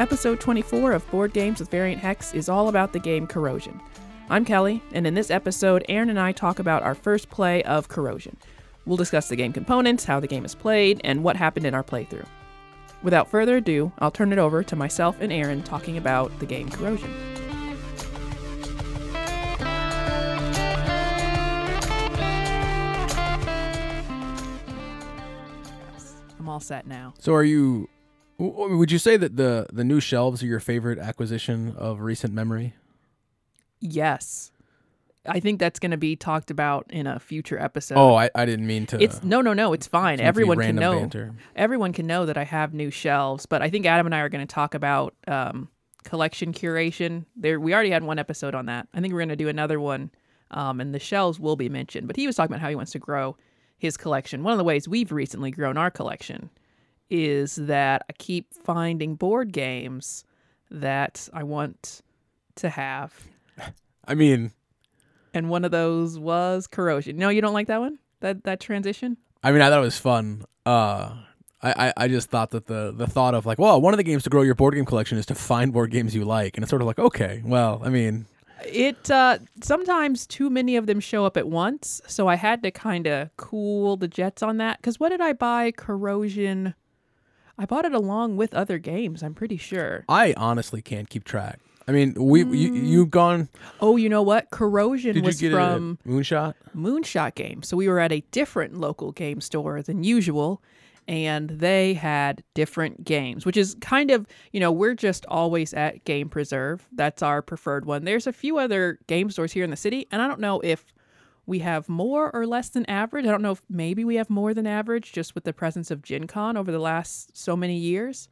Episode 24 of Board Games with Variant Hex is all about the game Corrosion. I'm Kelly, and in this episode, Aaron and I talk about our first play of Corrosion. We'll discuss the game components, how the game is played, and what happened in our playthrough. Without further ado, I'll turn it over to myself and Aaron talking about the game Corrosion. I'm all set now. So are you? Would you say that the the new shelves are your favorite acquisition of recent memory? Yes. I think that's going to be talked about in a future episode. oh, I, I didn't mean to. It's no, no, no. It's fine. Everyone can know. banter. Everyone can know that I have new shelves. But I think Adam and I are going to talk about um, collection curation. There, we already had one episode on that. I think we're going to do another one, um, and the shelves will be mentioned. But he was talking about how he wants to grow his collection. One of the ways we've recently grown our collection is that I keep finding board games that I want to have, I mean, and one of those was Corrosion. No, you don't like that one? That that transition? I mean, I thought it was fun. Uh, I, I, I just thought that the the thought of like, well, one of the games to grow your board game collection is to find board games you like, and it's sort of like, okay, well, I mean, It uh sometimes too many of them show up at once, so I had to kind of cool the jets on that. Because what did I buy? Corrosion. I bought it along with other games. I'm pretty sure. I honestly can't keep track. I mean, we you, mm. you've gone. Oh, you know what? Corrosion Did was from Moonshot? Moonshot game. So we were at a different local game store than usual, and they had different games, which is kind of, you know, we're just always at Game Preserve. That's our preferred one. There's a few other game stores here in the city, and I don't know if we have more or less than average. I don't know if maybe we have more than average just with the presence of Gen Con over the last so many years.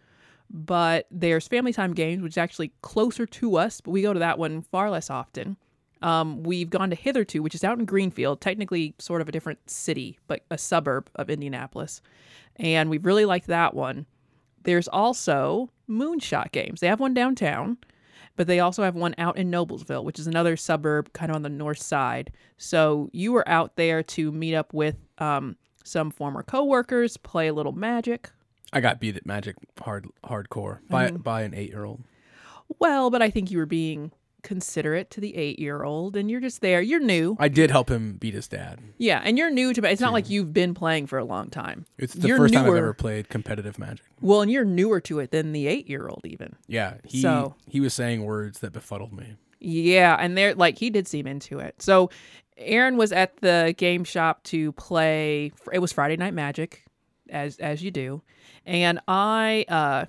But there's Family Time Games, which is actually closer to us, but we go to that one far less often. Um, we've gone to Hitherto, which is out in Greenfield, technically sort of a different city, but a suburb of Indianapolis. And we've really liked that one. There's also Moonshot Games. They have one downtown, but they also have one out in Noblesville, which is another suburb kind of on the north side. So you were out there to meet up with um, some former coworkers, play a little magic. I got beat at Magic hard hardcore by Mm. by an eight year old. Well, but I think you were being considerate to the eight year old, and you're just there. You're new. I did help him beat his dad. Yeah, and you're new to it. it's not like you've been playing for a long time. It's the You're first time I've newer. ever played competitive Magic. Well, and you're newer to it than the eight year old even. Yeah, he So- he was saying words that befuddled me. Yeah, and they're like he did seem into it. So Aaron was at the game shop to play it was Friday Night Magic, as as you do. And I uh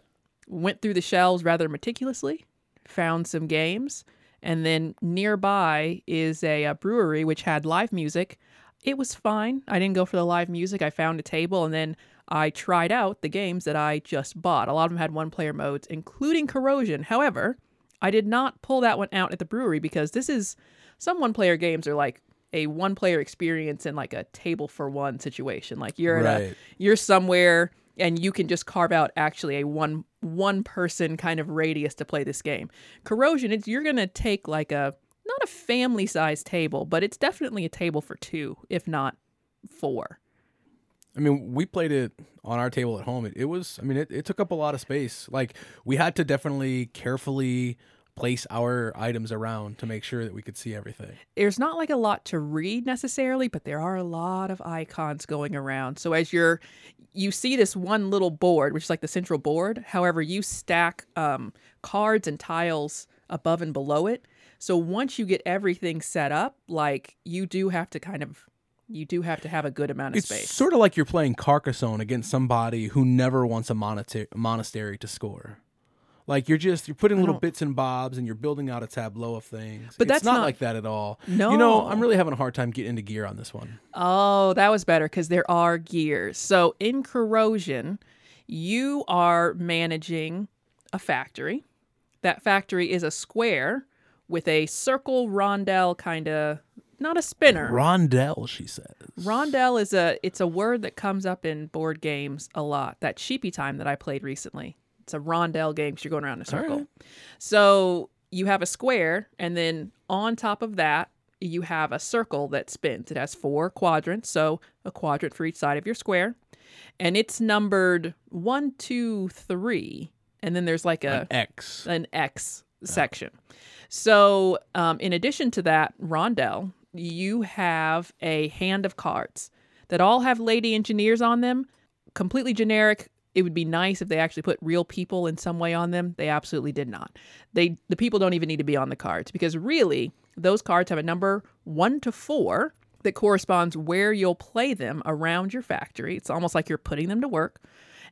went through the shelves rather meticulously, found some games, and then nearby is a, uh brewery which had live music. It was fine. I didn't go for the live music. I found a table and then I tried out the games that I just bought. A lot of them had one player modes, including Corrosion. However, I did not pull that one out at the brewery because this is some one player games are like a one player experience in like a table for one situation. Like you're at a, you're somewhere and you can just carve out actually a one one person kind of radius to play this game. Corrosion, it's you're gonna take like a not a family size table, but it's definitely a table for two, if not four. I mean, we played it on our table at home. It, it was, I mean, it, it took up a lot of space. Like, we had to definitely carefully place our items around to make sure that we could see everything. there's not like a lot to read necessarily, but there are a lot of icons going around. So as you're you see this one little board, which is like the central board. However, you stack um, cards and tiles above and below it. So once you get everything set up, like you do have to kind of you do have to have a good amount of It's space. sort of like you're playing Carcassonne against somebody who never wants a monastery to score. Like you're just you're putting little bits and bobs and you're building out a tableau of things. But it's that's not, not- like that at all. No. You know, I'm really having a hard time getting into gear on this one. Oh, that was better because there are gears. So in corrosion, you are managing a factory. That factory is a square with a circle rondel kind of not a spinner. Rondel, she says. Rondel is a it's a word that comes up in board games a lot. That sheepy time that I played recently. It's a rondelle game because you're going around in a circle. right. So you have a square, and then on top of that, you have a circle that spins. It has four quadrants, so a quadrant for each side of your square, and it's numbered one, two, three and then there's like a An X. an X section. So, um, in addition to that rondel, you have a hand of cards that all have lady engineers on them, completely generic. It would be nice if they actually put real people in some way on them. They absolutely did not. They the people don't even need to be on the cards because really those cards have a number 1 to 4 that corresponds where you'll play them around your factory. It's almost like you're putting them to work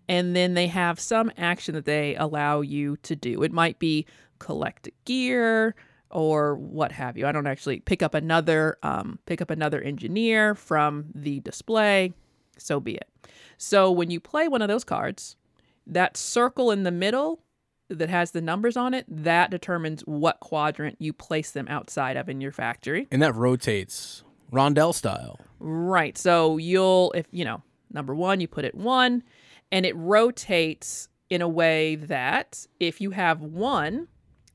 and then they have some action that they allow you to do. It might be collect gear or what have you. I don't actually pick up another um, pick up another engineer from the display. So be it. So when you play one of those cards, that circle in the middle that has the numbers on it, that determines what quadrant you place them outside of in your factory. And that rotates rondel style. Right. So you'll, if you know, number one, you put it one, and it rotates in a way that if you have one,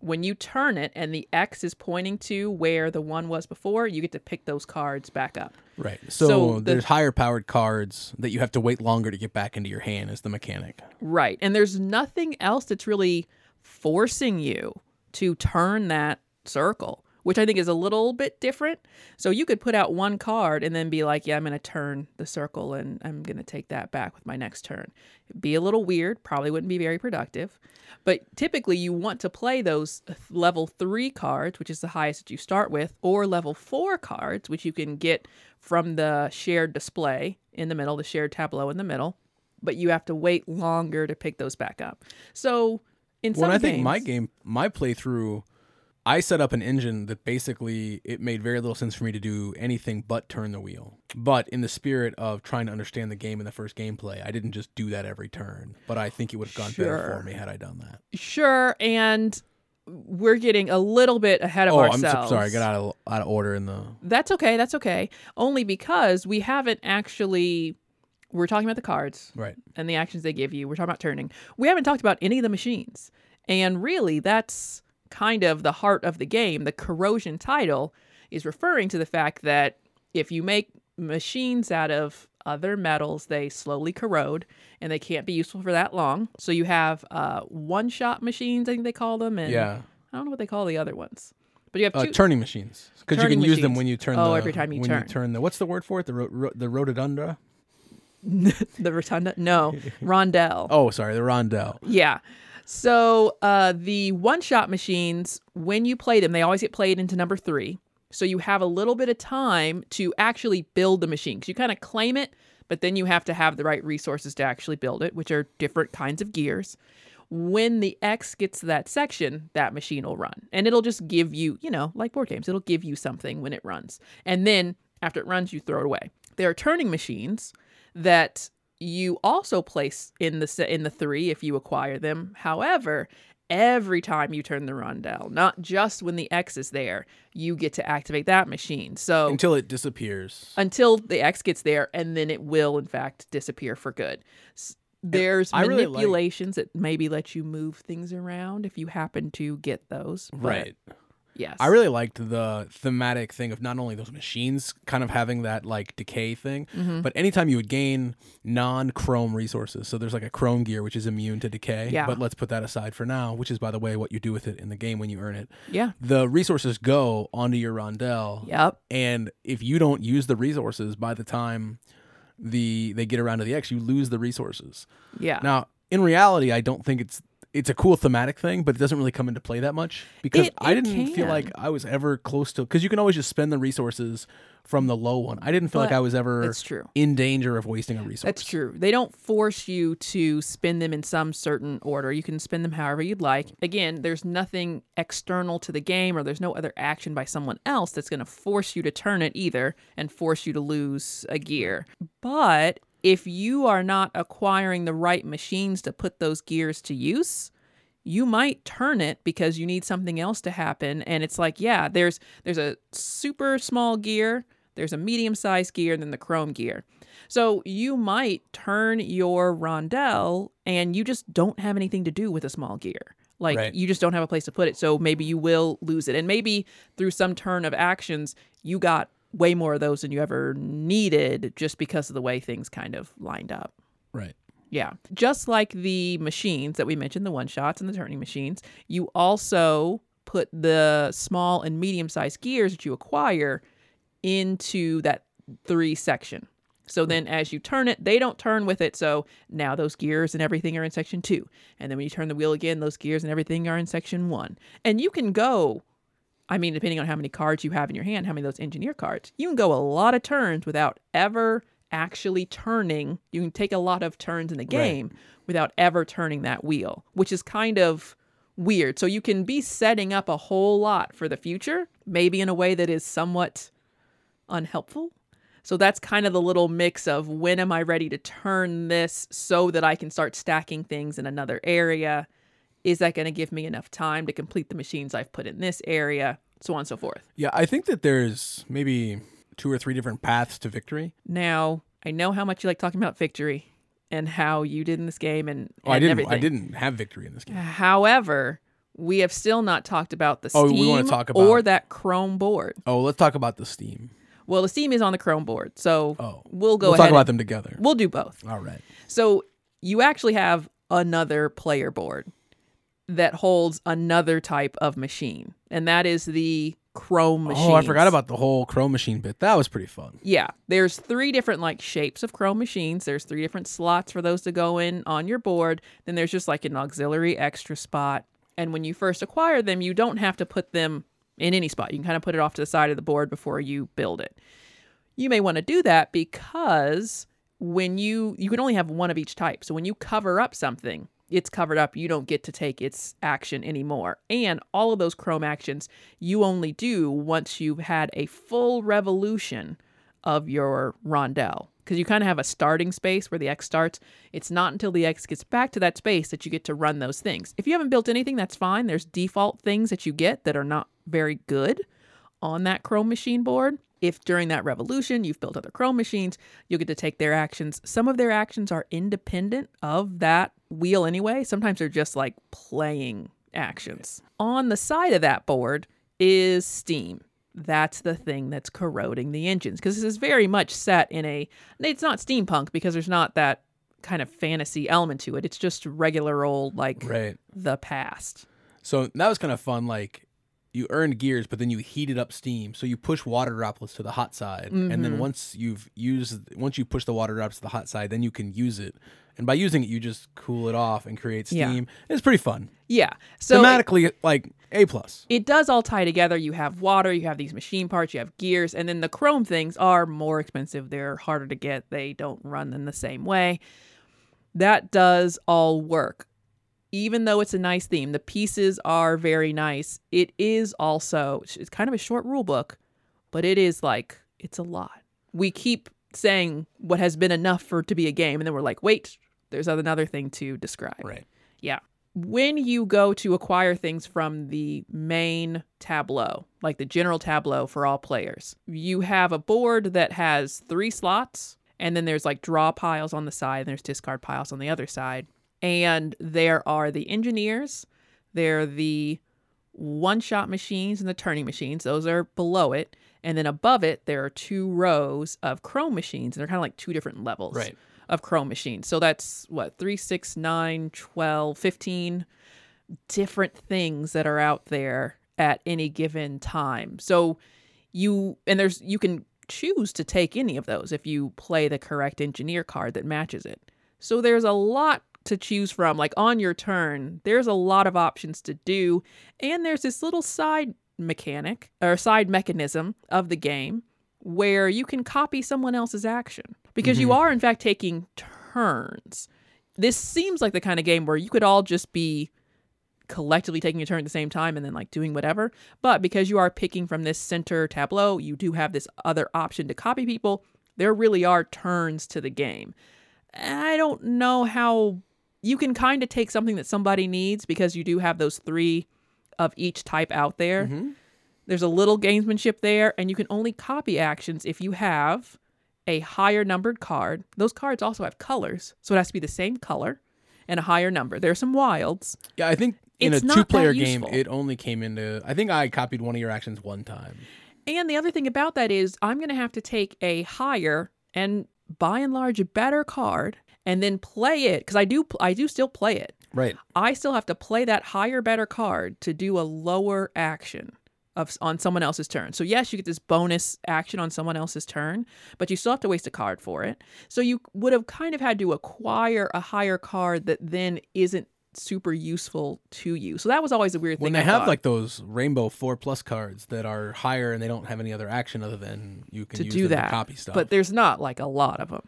when you turn it and the X is pointing to where the one was before, you get to pick those cards back up. Right. So, So the- there's higher powered cards that you have to wait longer to get back into your hand as the mechanic. Right. And there's nothing else that's really forcing you to turn that circle, which I think is a little bit different. So you could put out one card and then be like, yeah, I'm going to turn the circle and I'm going to take that back with my next turn. It'd be a little weird, probably wouldn't be very productive. But typically, you want to play those level three cards, which is the highest that you start with, or level four cards, which you can get from the shared display in the middle, the shared tableau in the middle. But you have to wait longer to pick those back up. So, in some Well, I think my game, my playthrough, I set up an engine that basically it made very little sense for me to do anything but turn the wheel. But in the spirit of trying to understand the game in the first gameplay, I didn't just do that every turn. But I think it would have gone better for me had I done that. Sure, and we're getting a little bit ahead of oh, I'm ourselves. so sorry. I got out of out of order in the. That's okay. That's okay. Only because we haven't actually. We're talking about the cards Right. and the actions they give you. We're talking about turning. We haven't talked about any of the machines. And really, that's kind of the heart of the game. The corrosion title is referring to the fact that if you make machines out of other metals, they slowly corrode and they can't be useful for that long. So you have uh, one shot machines, I think they call them. And Yeah. I don't know what they call the other ones. But you have Uh, two. turning machines because you can use them when you turn. Oh, the, every time you when turn. you turn the what's the word for it? The ro- ro- the rhododendra. the rotunda? No, rondelle. Oh, sorry, the rondel. Yeah. So uh, the one shot machines, when you play them, they always get played into number three. So you have a little bit of time to actually build the machine because you kind of claim it, but then you have to have the right resources to actually build it, which are different kinds of gears. When the X gets to that section, that machine will run. And it'll just give you, you know, like board games, it'll give you something when it runs. And then after it runs, you throw it away. There are turning machines that you also place in the in the three if you acquire them. However, every time you turn the rondel, not just when the X is there, you get to activate that machine. So Until it disappears. until the X gets there, and then it will in fact disappear for good. There's I really like- manipulations that maybe let you move things around if you happen to get those. but Right. Yes. I really liked the thematic thing of not only those machines kind of having that like decay thing, Mm-hmm. but anytime you would gain non chrome resources. So there's like a chrome gear which is immune to decay. Yeah. But let's put that aside for now, which is by the way what you do with it in the game when you earn it. Yeah. The resources go onto your rondel. Yep. And if you don't use the resources by the time the they get around to the X, you lose the resources. Yeah. Now, in reality, I don't think it's it's a cool thematic thing, but it doesn't really come into play that much because It- I it didn't feel like I was ever close to because you can always just spend the resources from the low one. I didn't feel like I was ever that's true. in danger of wasting a resource. That's true. They don't force you to spend them in some certain order. You can spend them however you'd like. Again, there's nothing external to the game or there's no other action by someone else that's going to force you to turn it either and force you to lose a gear. But if you are not acquiring the right machines to put those gears to use, you might turn it because you need something else to happen. And it's like yeah there's there's a super small gear there's a medium sized gear and then the chrome gear. So you might turn your rondel and you just don't have anything to do with a small gear. Like Right. you just don't have a place to put it. So maybe you will lose it. And maybe through some turn of actions you got way more of those than you ever needed just because of the way things kind of lined up right. Yeah. Just like the machines that we mentioned, the one shots and the turning machines, you also put the small and medium sized gears that you acquire into that three section. So hmm. then as you turn it, they don't turn with it. So now those gears and everything are in section two. And then when you turn the wheel again, those gears and everything are in section one. And you can go, I mean, depending on how many cards you have in your hand, how many of those engineer cards, you can go a lot of turns without ever actually turning. You can take a lot of turns in the game without ever turning that wheel, which is kind of weird. So you can be setting up a whole lot for the future, maybe in a way that is somewhat unhelpful. So that's kind of the little mix of when am I ready to turn this so that I can start stacking things in another area? Is that going to give me enough time to complete the machines I've put in this area? So on and so forth. Yeah, I think that there's maybe two or three different paths to victory. Now, I know how much you like talking about victory and how you did in this game and, Oh, I didn't. everything. I didn't have victory in this game. However, we have still not talked about the Oh, Steam we talk or that Chrome board. Oh, let's talk about the Steam. Well, the Steam is on the Chrome board, so Oh, we'll go we'll talk about and- them together. We'll do both. All right. So you actually have another player board that holds another type of machine, and that is the Chrome machine. Oh, I forgot about the whole Chrome machine bit. That was pretty fun. Yeah, there's three different like shapes of Chrome machines. There's three different slots for those to go in on your board. Then there's just like an auxiliary extra spot. And when you first acquire them, you don't have to put them in any spot. You can kind of put it off to the side of the board before you build it. You may want to do that because when you you can only have one of each type. So when you cover up something, it's covered up. You don't get to take its action anymore. And all of those chrome actions you only do once you've had a full revolution of your rondel. Because you kind of have a starting space where the X starts. It's not until the X gets back to that space that you get to run those things. If you haven't built anything, that's fine. There's default things that you get that are not very good on that Chrome machine board. If during that revolution you've built other Chrome machines, you'll get to take their actions. Some of their actions are independent of that wheel anyway. Sometimes they're just like playing actions. On the side of that board is Steam. That's the thing that's corroding the engines because this is very much set in a. It's not steampunk because there's not that kind of fantasy element to it. It's just regular old like Right. the past. So that was kind of fun. Like you earned gears, but then you heated up steam. So you push water droplets to the hot side, and Mm-hmm. then once you've used, once you push the water droplets to the hot side, then you can use it. And by using it, you just cool it off and create Yeah. steam. It's pretty fun. Yeah. So it- like a plus. it does all tie together. You have water, you have these machine parts, you have gears, and then the chrome things are more expensive. They're harder to get. They don't run in the same way. That does all work. Even though it's a nice theme, the pieces are very nice. It is also it's kind of a short rule book, but it is like it's a lot. We keep saying what has been enough for to be a game, and then we're like, wait, there's another thing to describe. Right. Yeah. When you go to acquire things from the main tableau, like the general tableau for all players, you have a board that has three slots, and then there's like draw piles on the side, and there's discard piles on the other side. And there are the engineers, there are the one shot machines and the turning machines. Those are below it. And then above it, there are two rows of chrome machines. And they're kind of like two different levels Right. of chrome machines. So that's what, 3, 6, 9, 12, 15 different things that are out there at any given time. So you, and there's, you can choose to take any of those if you play the correct engineer card that matches it. So there's a lot to choose from. Like on your turn, there's a lot of options to do. And there's this little side mechanic or side mechanism of the game where you can copy someone else's action because you mm-hmm. are, in fact, taking turns. This seems like the kind of game where you could all just be collectively taking a turn at the same time and then like doing whatever. But because you are picking from this center tableau, you do have this other option to copy people. There really are turns to the game. I don't know how you can kind of take something that somebody needs because you do have those three of each type out there. Mm-hmm. There's a little gamesmanship there, and you can only copy actions if you have a higher numbered card. Those cards also have colors, so it has to be the same color and a higher number. There are some wilds. Yeah, I think in It's a two-player game, it only came into. I think I copied one of your actions one time. And the other thing about that is I'm going to have to take a higher and by and large a better card and then play it because I do I do still play it. Right. I still have to play that higher better card to do a lower action of on someone else's turn. So yes, you get this bonus action on someone else's turn, but you still have to waste a card for it. So you would have kind of had to acquire a higher card that then isn't super useful to you. So that was always a weird thing. When they I have thought, like those rainbow four plus cards that are higher and they don't have any other action other than you can to use do that, to copy stuff. but there's not like a lot of them.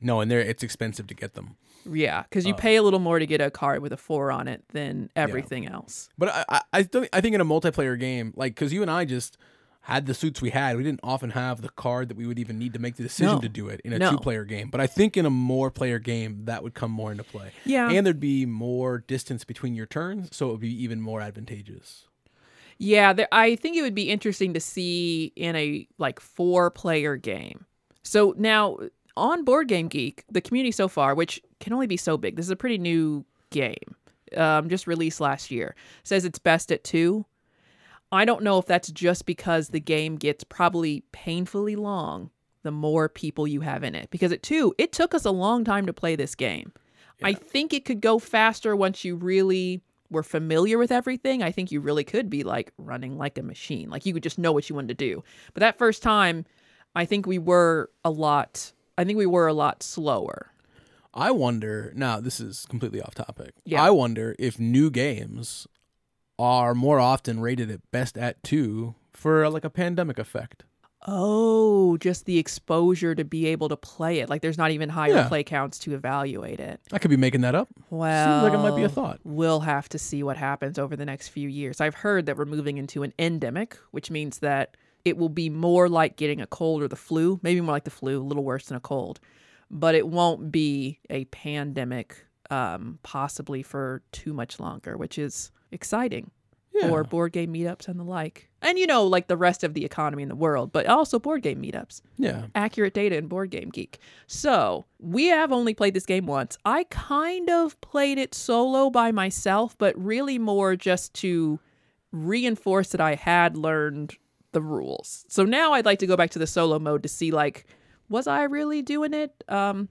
No, and they're it's expensive to get them. Yeah, because Uh. you pay a little more to get a card with a four on it than everything else. But I I I, think in a multiplayer game, like because you and I just had the suits we had, we didn't often have the card that we would even need to make the decision No. to do it in a No. two player game. But I think in a more player game that would come more into play. Yeah. And there'd be more distance between your turns, so it would be even more advantageous. Yeah, there, I think it would be interesting to see in a like four player game. So now on Board Game Geek, the community so far, which can only be so big, this is a pretty new game, um, just released last year, says it's best at two. I don't know if that's just because the game gets probably painfully long the more people you have in it. Because at two, it took us a long time to play this game. I think it could go faster once you really were familiar with everything. I think you really could be like running like a machine. Like you could just know what you wanted to do. But that first time, I think we were a lot I think we were a lot slower. I wonder now this is completely off topic. Yeah. I wonder if new games are more often rated at best at two for like a pandemic effect. Oh, just the exposure to be able to play it. Like there's not even higher Yeah. play counts to evaluate it. I could be making that up. Well, Seems like it might be a thought. We'll have to see what happens over the next few years. I've heard that we're moving into an endemic, which means that it will be more like getting a cold or the flu, maybe more like the flu, a little worse than a cold, but it won't be a pandemic, um, possibly for too much longer, which is exciting Yeah. for board game meetups and the like. And you know, like the rest of the economy in the world, but also board game meetups yeah. accurate data in Board Game Geek. So we have only played this game once. I kind of played it solo by myself, but really more just to reinforce that I had learned the rules. So now I'd like to go back to the solo mode to see like, was I really doing it? Um,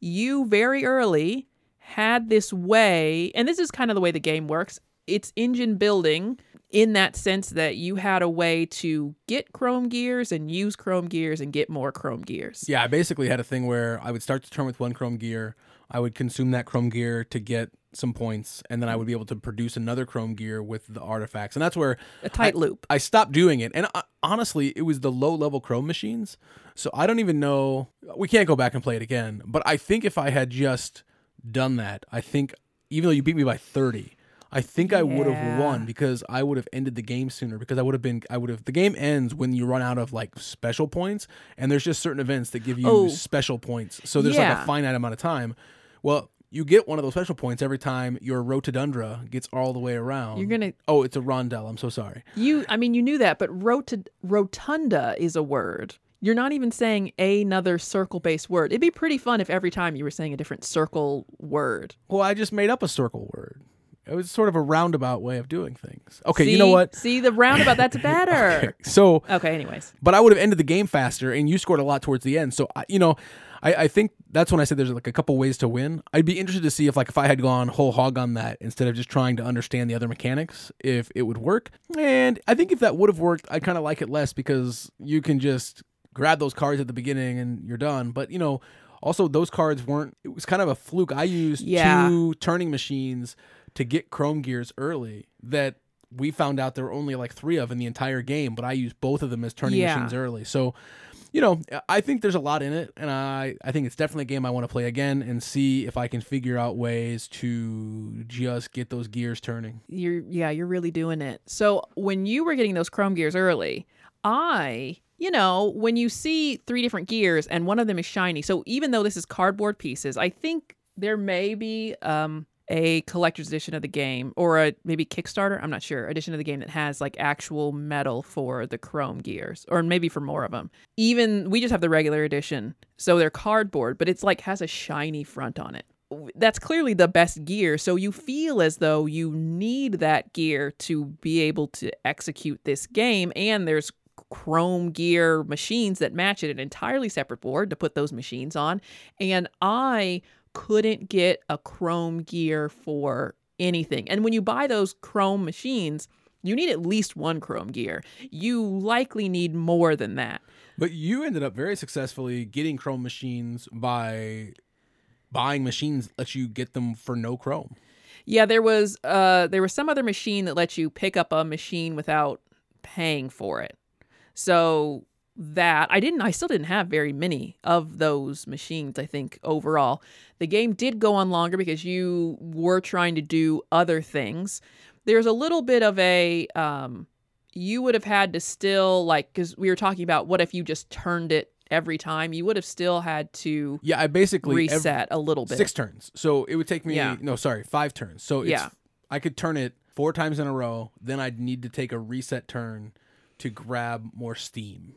you very early had this way, and this is kind of the way the game works. It's engine building in that sense that you had a way to get chrome gears and use chrome gears and get more chrome gears. Yeah, I basically had a thing where I would start the turn with one chrome gear. I would consume that chrome gear to get some points, and then I would be able to produce another chrome gear with the artifacts. And that's where A tight I- loop. I stopped doing it. And uh, honestly, it was the low level chrome machines. So I don't even know. We can't go back and play it again. But I think if I had just done that, I think even though you beat me by 30, I think I would have won because I would have ended the game sooner because I would have been I would have the game ends when you run out of like special points and there's just certain events that give you Oh. special points. So there's like a finite amount of time. Well, you get one of those special points every time your rotodundra gets all the way around. You're gonna Oh, it's a rondel. I'm so sorry. you. I mean, you knew that, but rotund, rotunda is a word. You're not even saying another circle-based word. It'd be pretty fun if every time you were saying a different circle word. Well, I just made up a circle word. It was sort of a roundabout way of doing things. Okay, See? you know what? See the roundabout. That's better. Okay, so, okay. Anyways, but I would have ended the game faster, and you scored a lot towards the end. So, I, you know, I, I think that's when I said there's like a couple ways to win. I'd be interested to see if, like, if I had gone whole hog on that instead of just trying to understand the other mechanics, if it would work. And I think if that would have worked, I kind of like it less because you can just grab those cards at the beginning and you're done. But you know. Also, those cards weren't. It was kind of a fluke. I used Yeah. two turning machines to get chrome gears early that we found out there were only like three of in the entire game, but I used both of them as turning Yeah. machines early. So, you know, I think there's a lot in it, and I, I think it's definitely a game I want to play again and see if I can figure out ways to just get those gears turning. you're yeah, you're really doing it. So when you were getting those chrome gears early, I, you know, when you see three different gears and one of them is shiny. So even though this is cardboard pieces, I think there may be um a collector's edition of the game or a maybe Kickstarter, I'm not sure, edition of the game that has like actual metal for the chrome gears or maybe for more of them. Even we just have the regular edition. So they're cardboard, but it's like has a shiny front on it that's clearly the best gear. So you feel as though you need that gear to be able to execute this game. And there's chrome gear machines that match it, an entirely separate board to put those machines on. And I couldn't get a chrome gear for anything. And when you buy those chrome machines, you need at least one chrome gear. You likely need more than that. But you ended up very successfully getting chrome machines by buying machines that let you get them for no chrome. Yeah, there was uh there was some other machine that lets you pick up a machine without paying for it. So that I didn't I still didn't have very many of those machines I think overall. The game did go on longer because you were trying to do other things. There's a little bit of a um you would have had to still like cuz we were talking about what if you just turned it every time you would have still had to Yeah, I basically reset a little bit. six turns. So it would take me Yeah. no, sorry, five turns. So it's, Yeah. I could turn it four times in a row. Then I'd need to take a reset turn to grab more steam,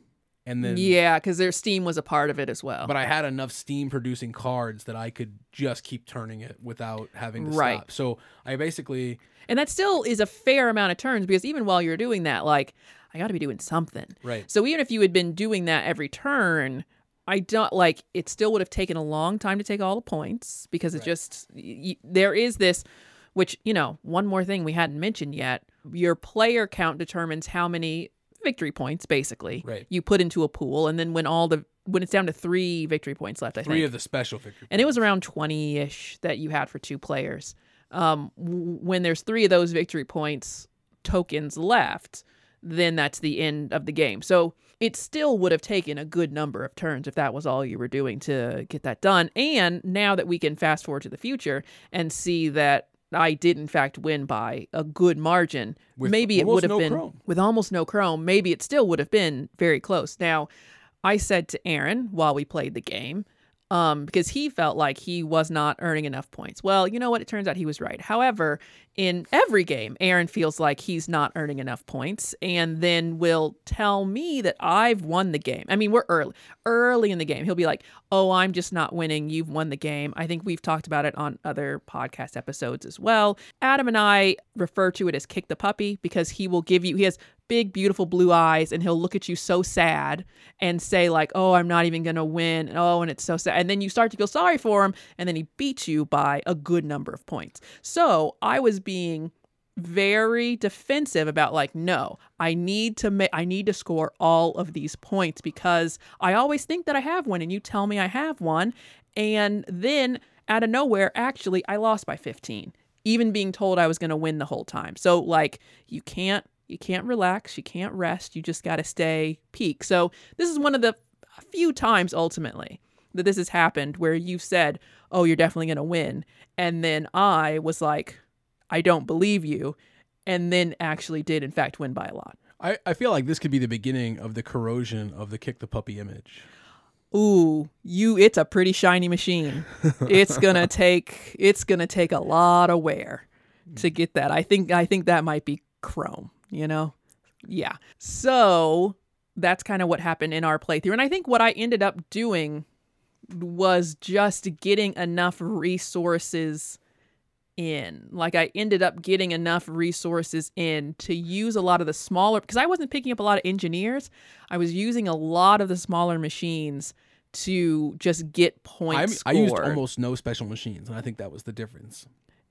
and then Yeah, cuz their Steam was a part of it as well. But I had enough steam producing cards that I could just keep turning it without having to Right. stop. So I basically And that still is a fair amount of turns because even while you're doing that, like, I got to be doing something. right. So even if you had been doing that every turn, I don't like it still would have taken a long time to take all the points because it Right. just y- there is this which, you know, one more thing we hadn't mentioned yet. Your player count determines how many victory points basically Right. you put into a pool and then when all the when it's down to 3 victory points left, I Three think. of the special victory. and it was around 20ish that you had for two players um, w- when there's three of those victory points tokens left then that's the end of the game so it still would have taken a good number of turns if that was all you were doing to get that done and now that we can fast forward to the future and see that I did in fact win by a good margin. With maybe it would have no been chrome. with almost no chrome. Maybe it still would have been very close. Now, I said to Aaron while we played the game, um, because he felt like he was not earning enough points. Well, you know what? It turns out he was right. However, in every game, Aaron feels like he's not earning enough points and then will tell me that I've won the game. I mean, we're early, early in the game. He'll be like, Oh, I'm just not winning. You've won the game. I think we've talked about it on other podcast episodes as well. Adam and I refer to it as kick the puppy because he will give you, he has big, beautiful blue eyes and he'll look at you so sad and say, like, Oh, I'm not even to win. Oh, and it's so sad. And then you start to feel sorry for him and then he beats you by a good number of points. So I was being very defensive about like no i need to make i need to score all of these points because i always think that i have one and you tell me i have one and then out of nowhere actually i lost by 15 even being told i was going to win the whole time so like you can't you can't relax you can't rest you just got to stay peak so this is one of the few times ultimately that this has happened where you've said oh you're definitely going to win and then i was like I don't believe you, and then actually did in fact win by a lot. I, I feel like this could be the beginning of the corrosion of the kick the puppy image. Ooh, you it's a pretty shiny machine. it's to take it's to take a lot of wear to mm. get that. I think I think that might be chrome, you know. Yeah. So, that's kind of what happened in our playthrough. And I think what I ended up doing was just getting enough resources in. Like I ended up getting enough resources in to use a lot of the smaller because I wasn't picking up a lot of engineers. I was using a lot of the smaller machines to just get points. I used almost no special machines, and I think that was the difference.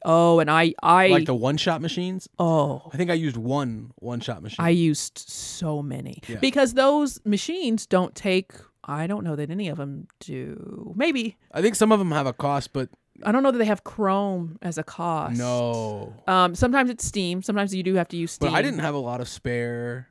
Oh, and I I like the one shot machines, oh I think I used one one shot machine. I used so many Yeah. because those machines don't take. I don't know that any of them do. Maybe I think some of them have a cost, but I don't know that they have Chrome as a cost. no. Um, sometimes it's Steam. Sometimes you do have to use Steam. But I didn't have a lot of spare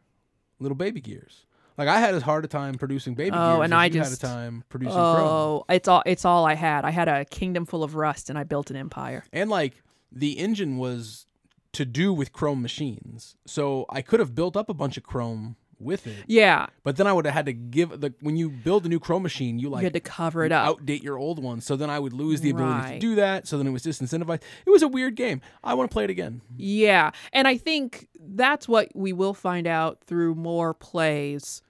little baby gears. Like I had as hard a time producing baby Oh, gears and as I just- had a time producing chrome. Oh, it's all it's all I had. I had a kingdom full of rust, and I built an empire. And like the engine was to do with chrome machines. So I could have built up a bunch of chrome with it. Yeah, But then I would have had to give the when you build a new chrome machine, you like you had to cover it up. outdate your old one. So then I would lose the ability to do that. So then it was disincentivized. It was a weird game. I want to play it again. Yeah, and I think that's what we will find out through more plays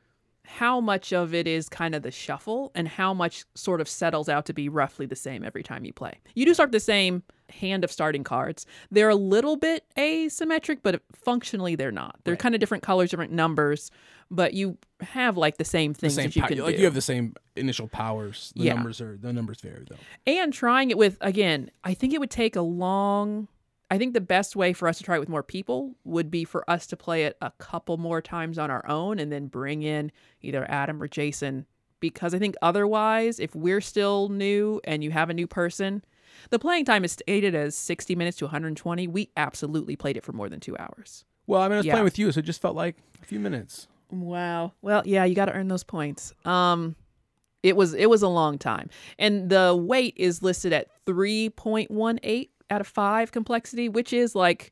how much of it is kind of the shuffle and how much sort of settles out to be roughly the same every time you play. You do start the same hand of starting cards. They're a little bit asymmetric, but functionally they're not. They're Right. kind of different colors, different numbers, but you have like the same The things same that you pow- can like do. you have the same initial powers. The Yeah. numbers are the numbers vary though. and trying it with again i think it would take a long i think the best way for us to try it with more people would be for us to play it a couple more times on our own and then bring in either adam or jason because i think otherwise if we're still new and you have a new person the playing time is stated as 60 minutes to 120 we absolutely played it for more than two hours Well, I mean, I was Yeah. playing with you, so it just felt like a few minutes. Wow. Well, yeah, you got to earn those points. Um it was it was a long time. And the weight is listed at 3.18 out of 5 complexity, which is like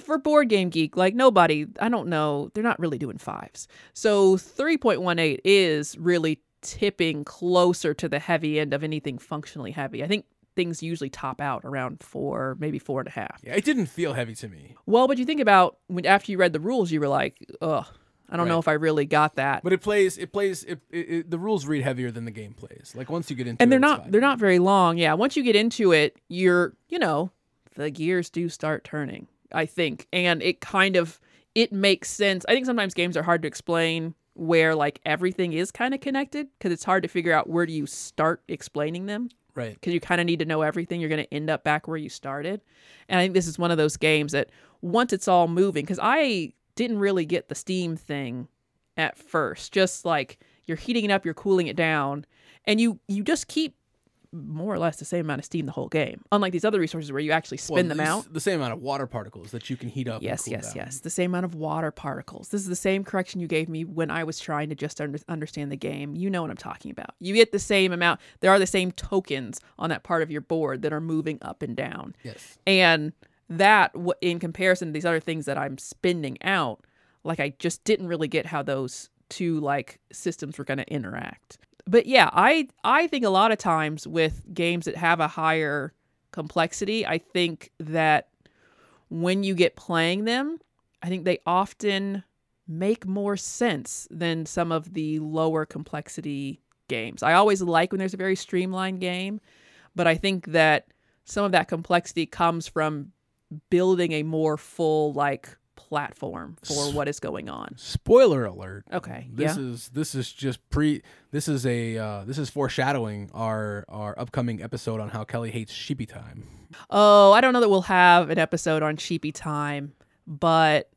for board game geek, like nobody, I don't know, they're not really doing fives. So 3.18 is really tipping closer to the heavy end of anything functionally heavy. I think things usually top out around four, maybe four and a half. Yeah, it didn't feel heavy to me, Well, but you think about when after you read the rules, you were like, ugh, I don't know if I really got that. but it plays. It plays. It, it, it, the rules read heavier than the game plays. Like once you get into and they're it's not they're not very long. Yeah, once you get into it, you're you know the gears do start turning. I think, and it kind of it makes sense. I think sometimes games are hard to explain where like everything is kind of connected because it's hard to figure out where do you start explaining them right. because you kind of need to know everything. You're going to end up back where you started. And I think this is one of those games that once it's all moving, because I didn't really get the Steam thing at first. Just like you're heating it up, you're cooling it down, and you you just keep more or less the same amount of steam the whole game. Unlike these other resources where you actually spin Well, them out. The same amount of water particles that you can heat up. and Yes, cool yes, down. yes. The same amount of water particles. This is the same correction you gave me when I was trying to just under- understand the game. You know what I'm talking about. You get the same amount. There are the same tokens on that part of your board that are moving up and down. Yes. And that, in comparison to these other things that I'm spinning out, like I just didn't really get how those two like systems were going to interact. But yeah, I I think a lot of times with games that have a higher complexity, I think that when you get playing them, I think they often make more sense than some of the lower complexity games. I always like when there's a very streamlined game, but I think that some of that complexity comes from building a more full like platform for what is going on. Spoiler alert. Okay. This yeah. is this is just pre. This is a uh, this is foreshadowing our our upcoming episode on how Kelly hates sheepy time. Oh, I don't know that we'll have an episode on Sheepy Time, but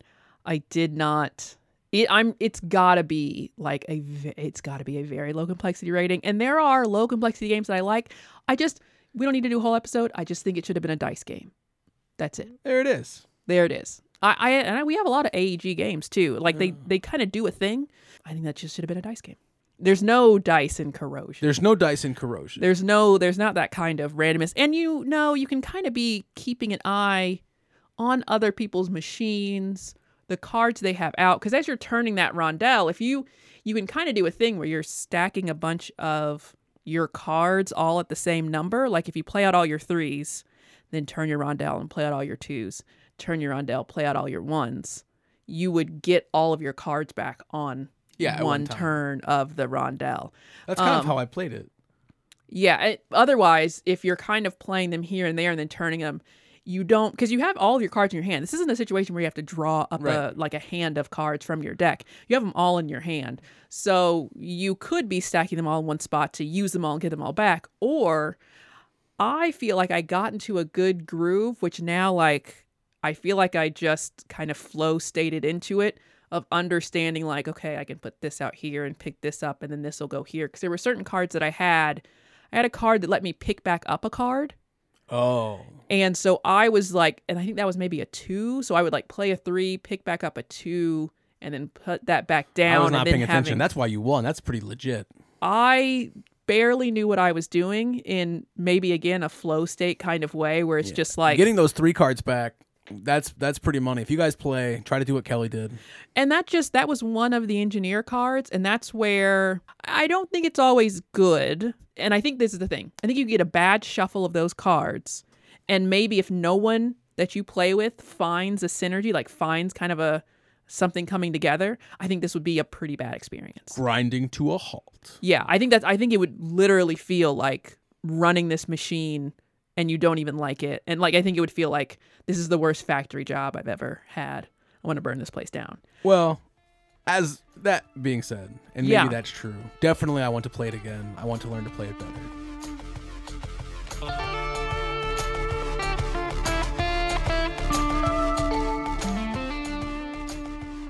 I did not. It, I'm. It's gotta be like a. It's gotta be a very low complexity rating, and there are low complexity games that I like. I just. We don't need to do a whole episode. I just think it should have been a dice game. That's it. There it is. There it is. I, I and I, we have a lot of AEG games too. Like they mm. they kind of do a thing. I think that just should have been a dice game. There's no dice in corrosion. There's no dice in corrosion. There's no there's not that kind of randomness. And you know, you can kind of be keeping an eye on other people's machines, the cards they have out cuz as you're turning that rondelle, if you you can kind of do a thing where you're stacking a bunch of your cards all at the same number, like if you play out all your 3s, then turn your rondelle and play out all your 2s, turn your rondelle, play out all your 1s, you would get all of your cards back on Yeah, one, one turn of the rondelle. That's kind of um, how I played it. Yeah. It, otherwise, if you're kind of playing them here and there and then turning them, you don't because you have all of your cards in your hand. This isn't a situation where you have to draw up a like a hand of cards from your deck. You have them all in your hand, so you could be stacking them all in one spot to use them all and get them all back. Or I feel like I got into a good groove, which now like I feel like I just kind of flow stated into it of understanding like okay i can put this out here and pick this up and then this will go here because there were certain cards that i had i had a card that let me pick back up a card Oh, and so i was like and i think that was maybe a two so i would like play a three pick back up a two and then put that back down I was not paying attention. having That's why you won. That's pretty legit. i barely knew what i was doing in maybe again a flow state kind of way where it's just like Getting those three cards back. That's that's pretty money. If you guys play, try to do what Kelly did. And that just that was one of the engineer cards, and that's where I don't think it's always good. And I think this is the thing. I think you get a bad shuffle of those cards, and maybe if no one that you play with finds a synergy, like finds kind of a something coming together, I think this would be a pretty bad experience. Grinding to a halt. Yeah, I think that's I think it would literally feel like running this machine and you don't even like it. And like I think it would feel like this is the worst factory job I've ever had. I want to burn this place down. Well, as that being said, and maybe Yeah. that's true, definitely I want to play it again. I want to learn to play it better.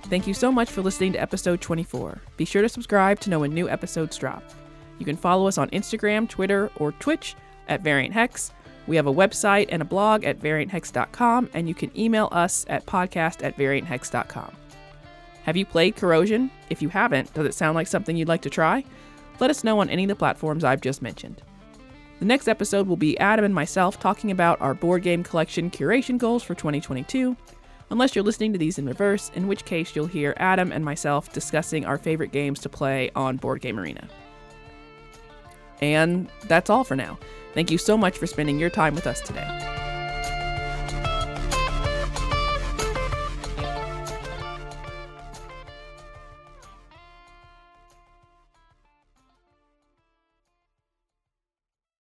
Thank you so much for listening to episode 24. Be sure to subscribe to know when new episodes drop. You can follow us on Instagram, Twitter, or Twitch at Variant Hex. We have a website and a blog at varianthex.com, and you can email us at podcast at varianthex.com. Have you played Corrosion? If you haven't, does it sound like something you'd like to try? Let us know on any of the platforms I've just mentioned. The next episode will be Adam and myself talking about our board game collection curation goals for 2022 unless you're listening to these in reverse, in which case you'll hear Adam and myself discussing our favorite games to play on Board Game Arena. And that's all for now. Thank you so much for spending your time with us today.